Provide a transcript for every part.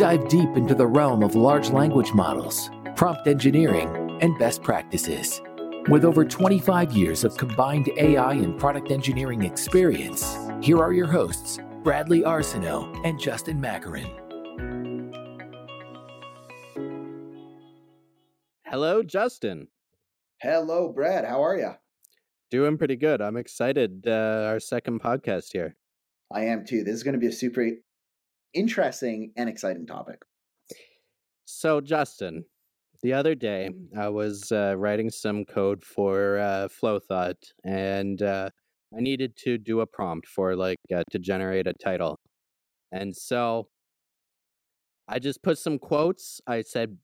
dive deep into the realm of large language models, prompt engineering, and best practices. With over 25 years of combined AI and product engineering experience, here are your hosts, Bradley Arsenault and Justin Makarin. Hello, Justin. Hello, Brad. How are you? Doing pretty good. I'm excited. Uh, our second podcast here. I am too. This is going to be a super interesting and exciting topic. So, Justin, the other day I was uh, writing some code for uh, FlowThought, and uh, I needed to do a prompt for like uh, to generate a title, and so I just put some quotes. I said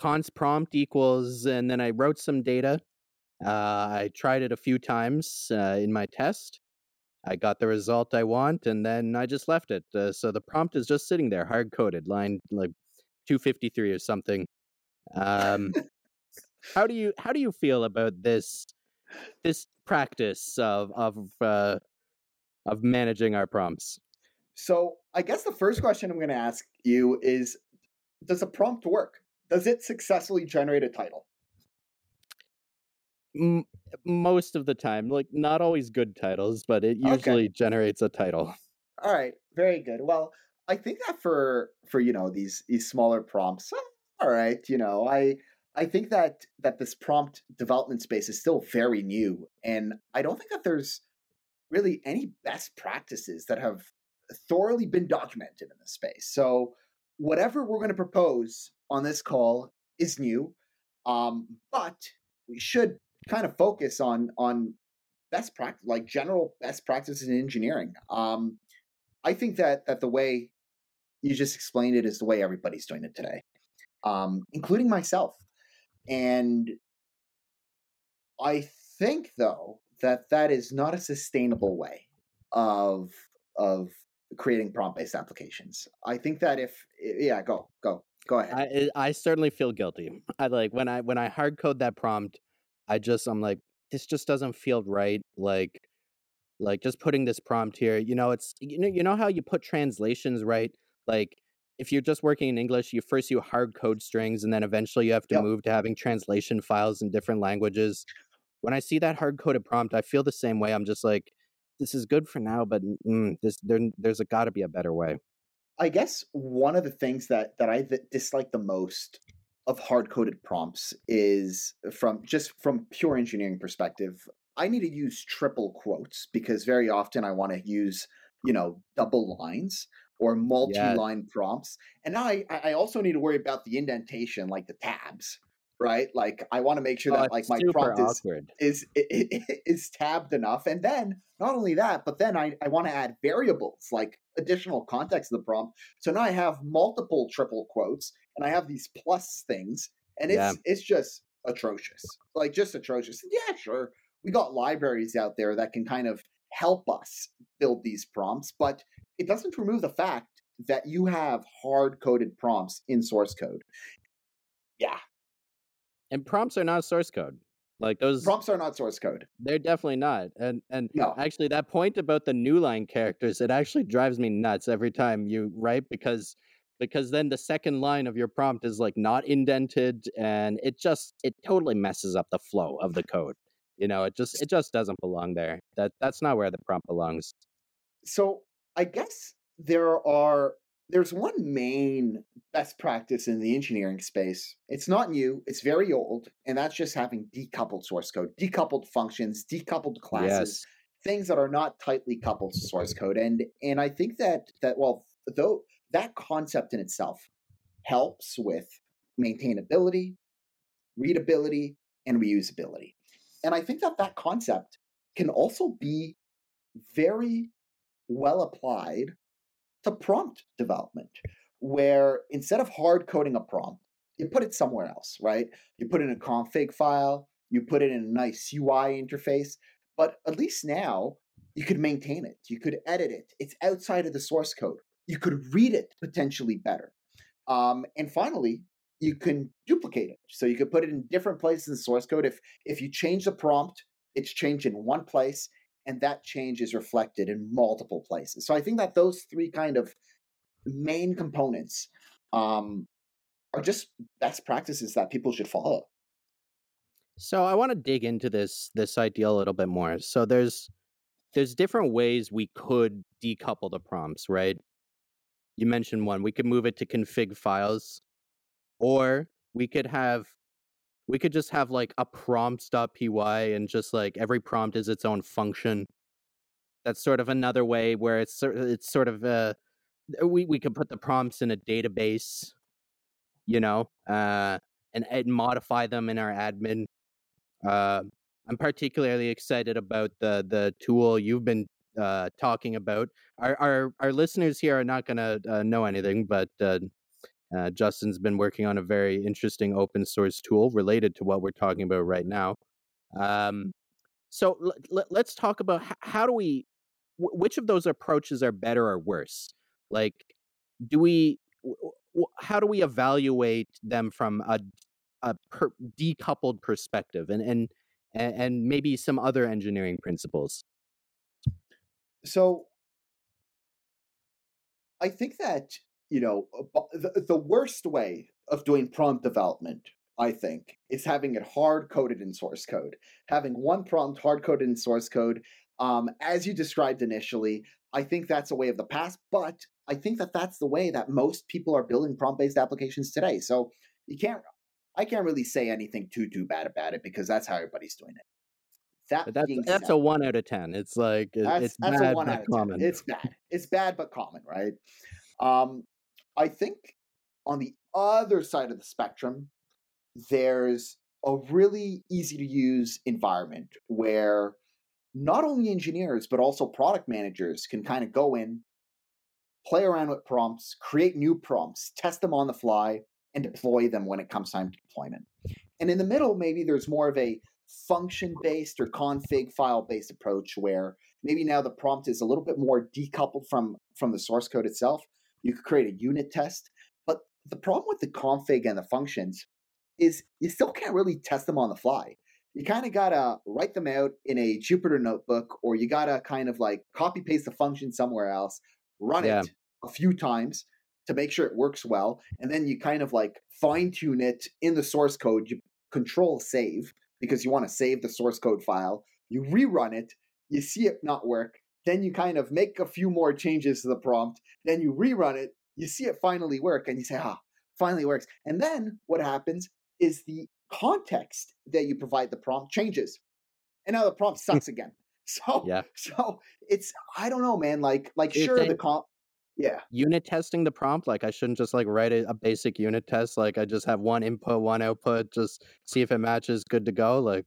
const prompt equals, and then I wrote some data. Uh, I tried it a few times uh, in my test. I got the result I want, and then I just left it. Uh, so the prompt is just sitting there, hard coded, line like 253 or something. Um, how do you how do you feel about this this practice of of uh, of managing our prompts? So I guess the first question I'm going to ask you is: Does a prompt work? Does it successfully generate a title? M- most of the time, like not always good titles, but it usually okay. generates a title. All right, very good. Well, I think that for for you know these these smaller prompts, all right, you know, I I think that that this prompt development space is still very new, and I don't think that there's really any best practices that have thoroughly been documented in this space. So whatever we're going to propose on this call is new, um, but we should kind of focus on on best practice, like general best practices in engineering. Um, I think that that the way you just explained it is the way everybody's doing it today, um, including myself. And I think though that that is not a sustainable way of of creating prompt based applications. I think that if yeah, go go go ahead. I I certainly feel guilty. I like when I when I hard code that prompt. I just I'm like this just doesn't feel right. Like like just putting this prompt here. You know, it's you know you know how you put translations right. Like if you're just working in English, you first you hard code strings, and then eventually you have to yep. move to having translation files in different languages. When I see that hard coded prompt, I feel the same way. I'm just like, this is good for now, but mm, this there, there's a got to be a better way. I guess one of the things that that I dislike the most of hard coded prompts is from just from pure engineering perspective. I need to use triple quotes because very often I want to use you know double lines or multi-line yes. prompts. And now I, I also need to worry about the indentation, like the tabs, right? Like I want to make sure oh, that like my prompt is, is, is is tabbed enough. And then not only that, but then I, I want to add variables like additional context to the prompt. So now I have multiple triple quotes and I have these plus things, and it's yeah. it's just atrocious. Like just atrocious. Yeah, sure. We got libraries out there that can kind of help us build these prompts, but it doesn't remove the fact that you have hard coded prompts in source code. Yeah. And prompts are not source code. Like those prompts are not source code. They're definitely not. And and no. actually that point about the new line characters, it actually drives me nuts every time you write because because then the second line of your prompt is like not indented and it just it totally messes up the flow of the code. You know, it just it just doesn't belong there. That that's not where the prompt belongs. So I guess there are there's one main best practice in the engineering space. It's not new, it's very old, and that's just having decoupled source code, decoupled functions, decoupled classes, yes. things that are not tightly coupled to source code. And and I think that that well, though that concept in itself helps with maintainability, readability, and reusability. And I think that that concept can also be very well applied to prompt development, where instead of hard coding a prompt, you put it somewhere else, right? You put it in a config file, you put it in a nice UI interface, but at least now you could maintain it, you could edit it. It's outside of the source code. You could read it potentially better. Um, and finally, you can duplicate it. So you could put it in different places in source code. If if you change the prompt, it's changed in one place and that change is reflected in multiple places. So I think that those three kind of main components um, are just best practices that people should follow. So I want to dig into this this idea a little bit more. So there's there's different ways we could decouple the prompts, right? You mentioned one. We could move it to config files, or we could have we could just have like a prompts.py and just like every prompt is its own function. That's sort of another way where it's it's sort of uh we we could put the prompts in a database, you know, uh and, and modify them in our admin uh, I'm particularly excited about the the tool you've been uh, talking about. Our, our our listeners here are not going to uh, know anything, but uh, uh, Justin's been working on a very interesting open source tool related to what we're talking about right now. Um, so l- l- let's talk about h- how do we, w- which of those approaches are better or worse? Like, do we, w- how do we evaluate them from a a per- decoupled perspective and and and maybe some other engineering principles so i think that you know the, the worst way of doing prompt development i think is having it hard coded in source code having one prompt hard coded in source code um, as you described initially i think that's a way of the past but i think that that's the way that most people are building prompt based applications today so you can't I can't really say anything too too bad about it because that's how everybody's doing it. That that's that's a one out of ten. It's like that's, it's that's bad, a one out of common. 10. It's bad. It's bad but common, right? Um, I think on the other side of the spectrum, there's a really easy to use environment where not only engineers but also product managers can kind of go in, play around with prompts, create new prompts, test them on the fly, and deploy them when it comes time to deployment. And in the middle, maybe there's more of a function based or config file based approach where maybe now the prompt is a little bit more decoupled from from the source code itself. You could create a unit test, but the problem with the config and the functions is you still can't really test them on the fly. You kind of gotta write them out in a Jupyter notebook, or you gotta kind of like copy paste the function somewhere else, run yeah. it a few times, to make sure it works well. And then you kind of like fine tune it in the source code. You control save because you want to save the source code file. You rerun it, you see it not work. Then you kind of make a few more changes to the prompt. Then you rerun it, you see it finally work, and you say, ah, finally works. And then what happens is the context that you provide the prompt changes. And now the prompt sucks again. So yeah. so it's I don't know, man. Like like sure the comp yeah. Unit testing the prompt, like I shouldn't just like write a, a, basic unit test. Like I just have one input, one output, just see if it matches, good to go. Like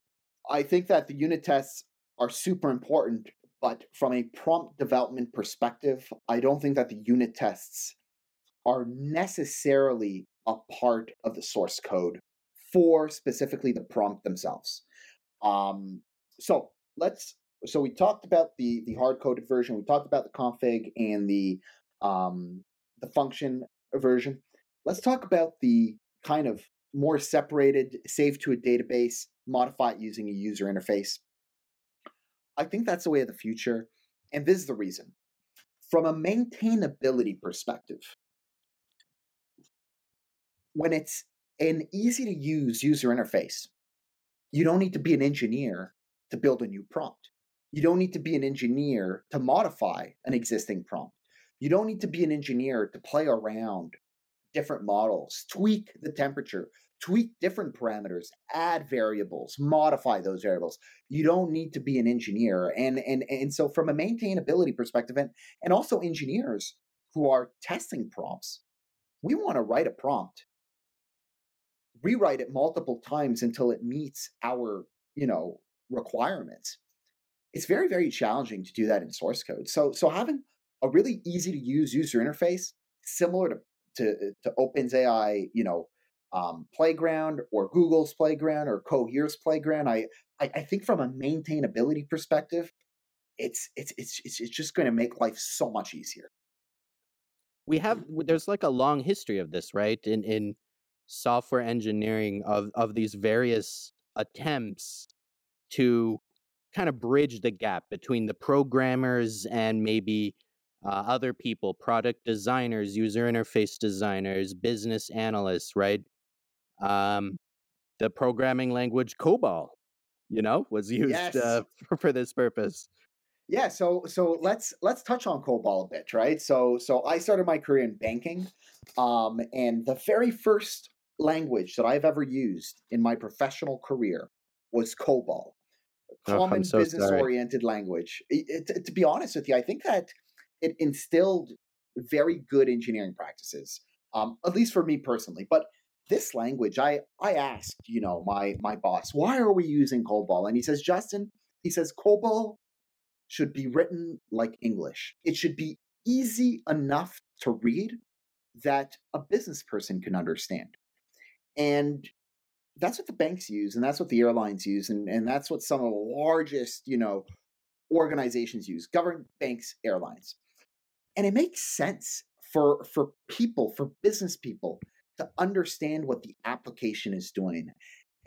I think that the unit tests are super important, but from a prompt development perspective, I don't think that the unit tests are necessarily a part of the source code for specifically the prompt themselves. Um, so let's so we talked about the the hard coded version, we talked about the config and the um, the function version. Let's talk about the kind of more separated, save to a database, modify it using a user interface. I think that's the way of the future. And this is the reason. From a maintainability perspective, when it's an easy to use user interface, you don't need to be an engineer to build a new prompt. You don't need to be an engineer to modify an existing prompt. You don't need to be an engineer to play around different models, tweak the temperature, tweak different parameters, add variables, modify those variables. You don't need to be an engineer. And and and so from a maintainability perspective and and also engineers who are testing prompts, we want to write a prompt, rewrite it multiple times until it meets our, you know, requirements. It's very very challenging to do that in source code. So so having a really easy to use user interface, similar to to, to OpenAI, you know, um, Playground or Google's Playground or Cohere's Playground. I, I, I think from a maintainability perspective, it's it's it's it's, it's just going to make life so much easier. We have there's like a long history of this, right? In in software engineering of of these various attempts to kind of bridge the gap between the programmers and maybe uh, other people, product designers, user interface designers, business analysts, right? Um, the programming language COBOL, you know, was used Yes. uh, for, for this purpose. Yeah, so so let's let's touch on COBOL a bit, right? So so I started my career in banking, um, and the very first language that I've ever used in my professional career was COBOL, Oh, common so business sorry. oriented language. It- it- to be honest with you, I think that it instilled very good engineering practices, um, at least for me personally. But this language, I I asked, you know, my my boss, why are we using COBOL? And he says, Justin, he says COBOL should be written like English. It should be easy enough to read that a business person can understand. And that's what the banks use, and that's what the airlines use, and, and that's what some of the largest, you know, organizations use, government banks, airlines. And it makes sense for for people, for business people to understand what the application is doing.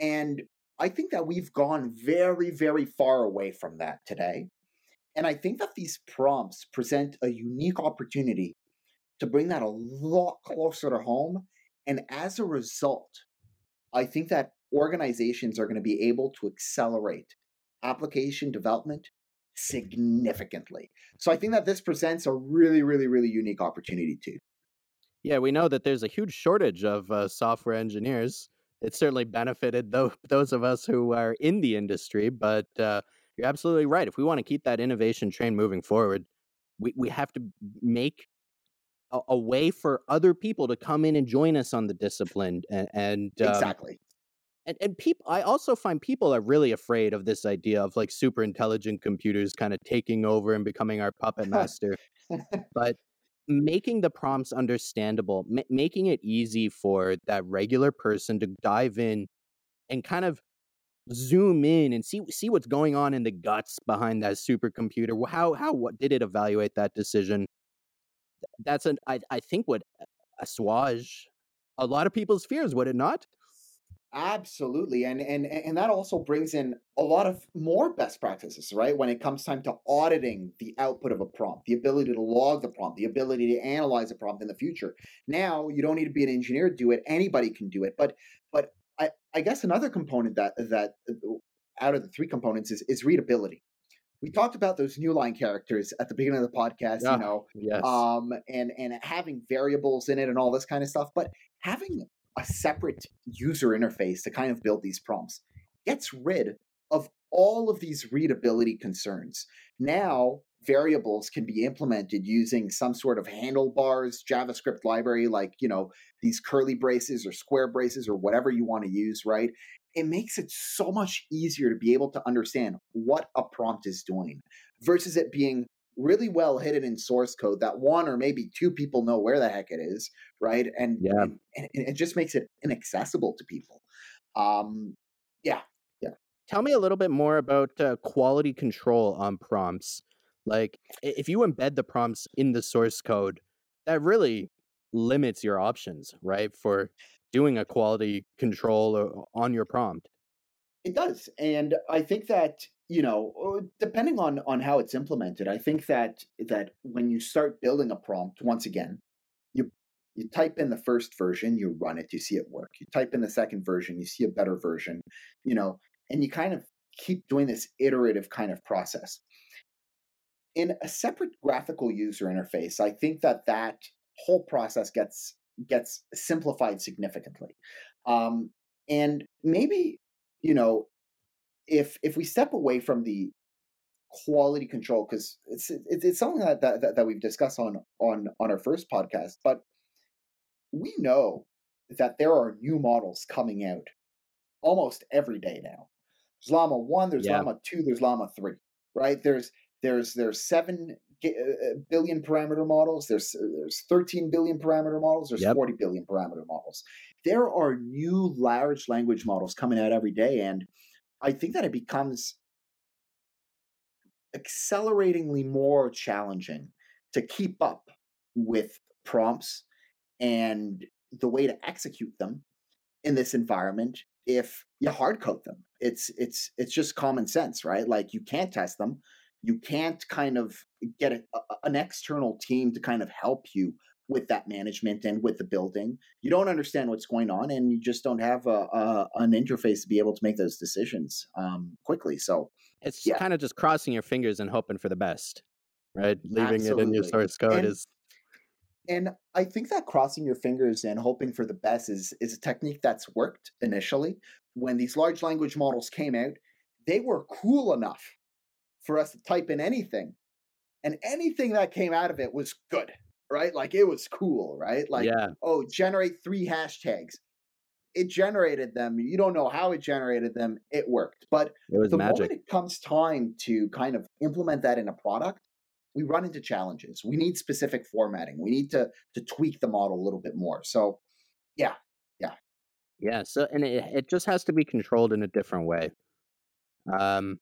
And I think that we've gone very, very far away from that today. And I think that these prompts present a unique opportunity to bring that a lot closer to home. And as a result, I think that organizations are going to be able to accelerate application development significantly. So I think that this presents a really, really, really unique opportunity too. Yeah, we know that there's a huge shortage of uh, software engineers. It certainly benefited tho- those of us who are in the industry, but uh, you're absolutely right. If we want to keep that innovation train moving forward, we, we have to make a, a way for other people to come in and join us on the discipline. And, and um, Exactly. and and people i also find people are really afraid of this idea of like super intelligent computers kind of taking over and becoming our puppet master but making the prompts understandable ma- making it easy for that regular person to dive in and kind of zoom in and see see what's going on in the guts behind that supercomputer. How how what did it evaluate that decision? That's an i, I think would assuage a lot of people's fears would it not Absolutely. And and and that also brings in a lot of more best practices, right? When it comes time to auditing the output of a prompt, the ability to log the prompt, the ability to analyze a prompt in the future. Now you don't need to be an engineer to do it. Anybody can do it. But but I, I guess another component that that uh, out of the three components is, is readability. We talked about those new line characters at the beginning of the podcast, Ah, you know, yes um, and and having variables in it and all this kind of stuff. But having a separate user interface to kind of build these prompts gets rid of all of these readability concerns. Now variables can be implemented using some sort of handlebars JavaScript library, like you know these curly braces or square braces or whatever you want to use. Right? It makes it so much easier to be able to understand what a prompt is doing versus it being really well hidden in source code that one or maybe two people know where the heck it is, right? And Yeah. and, and it just makes it inaccessible to people. Um, yeah, yeah. tell me a little bit more about uh, quality control on prompts. Like, if you embed the prompts in the source code, that really limits your options, right? For doing a quality control on your prompt. it does, and I think that you know, depending on on how it's implemented, I think that that when you start building a prompt, once again, you you type in the first version, you run it, you see it work. You type in the second version, you see a better version, you know, and you kind of keep doing this iterative kind of process. In a separate graphical user interface, I think that that whole process gets gets simplified significantly. Um, and maybe you know if if we step away from the quality control because it's, it's it's something that, that that we've discussed on on on our first podcast but we know that there are new models coming out almost every day now there's llama 1 there's Yeah. llama 2 there's llama 3 right there's there's there's 7 gi- uh, billion parameter models there's there's 13 billion parameter models there's Yep. 40 billion parameter models there are new large language models coming out every day and i think that it becomes acceleratingly more challenging to keep up with prompts and the way to execute them in this environment if you hard code them. It's it's it's just common sense right? Like you can't test them. You can't kind of get a, an external team to kind of help you with that management and with the building. You don't understand what's going on, and you just don't have a, a an interface to be able to make those decisions um, quickly. So it's yeah. kind of just crossing your fingers and hoping for the best, right? Leaving Absolutely. it in your source code and, is. And I think that crossing your fingers and hoping for the best is is a technique that's worked initially. When these large language models came out, they were cool enough for us to type in anything, and anything that came out of it was good right? Like it was cool, right? Like, yeah. oh, generate three hashtags. It generated them. You don't know how it generated them. It worked. But it the magic. moment it comes time to kind of implement that in a product, we run into challenges. We need specific formatting. We need to to tweak the model a little bit more. So, yeah, yeah, yeah. So, and it, it just has to be controlled in a different way. Um,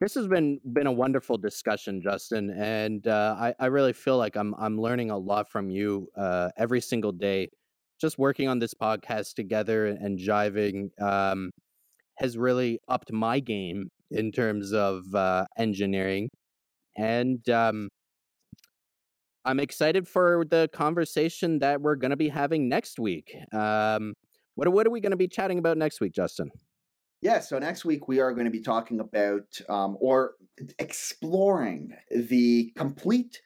this has been been a wonderful discussion, Justin, and uh, I I really feel like I'm I'm learning a lot from you uh, every single day. Just working on this podcast together and jiving um, has really upped my game in terms of uh, engineering, and um, I'm excited for the conversation that we're going to be having next week. Um, what what are we going to be chatting about next week, Justin? Yeah, so next week we are going to be talking about um, or exploring the complete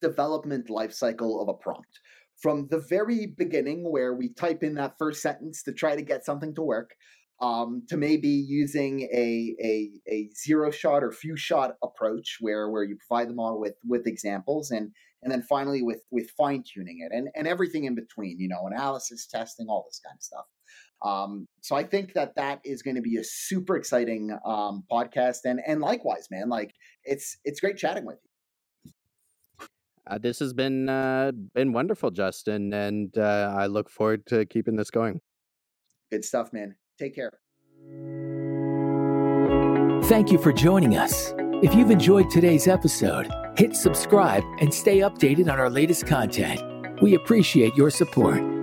development lifecycle of a prompt. From the very beginning, where we type in that first sentence to try to get something to work, um, to maybe using a, a, a zero shot or few shot approach where, where you provide the model with, with examples and, and then finally with, with fine tuning it and, and everything in between, you know, analysis, testing, all this kind of stuff. Um, so I think that that is going to be a super exciting um, podcast, and and likewise, man, like it's it's great chatting with you. Uh, this has been uh, been wonderful, Justin, and uh, I look forward to keeping this going. Good stuff, man. Take care. Thank you for joining us. If you've enjoyed today's episode, hit subscribe and stay updated on our latest content. We appreciate your support.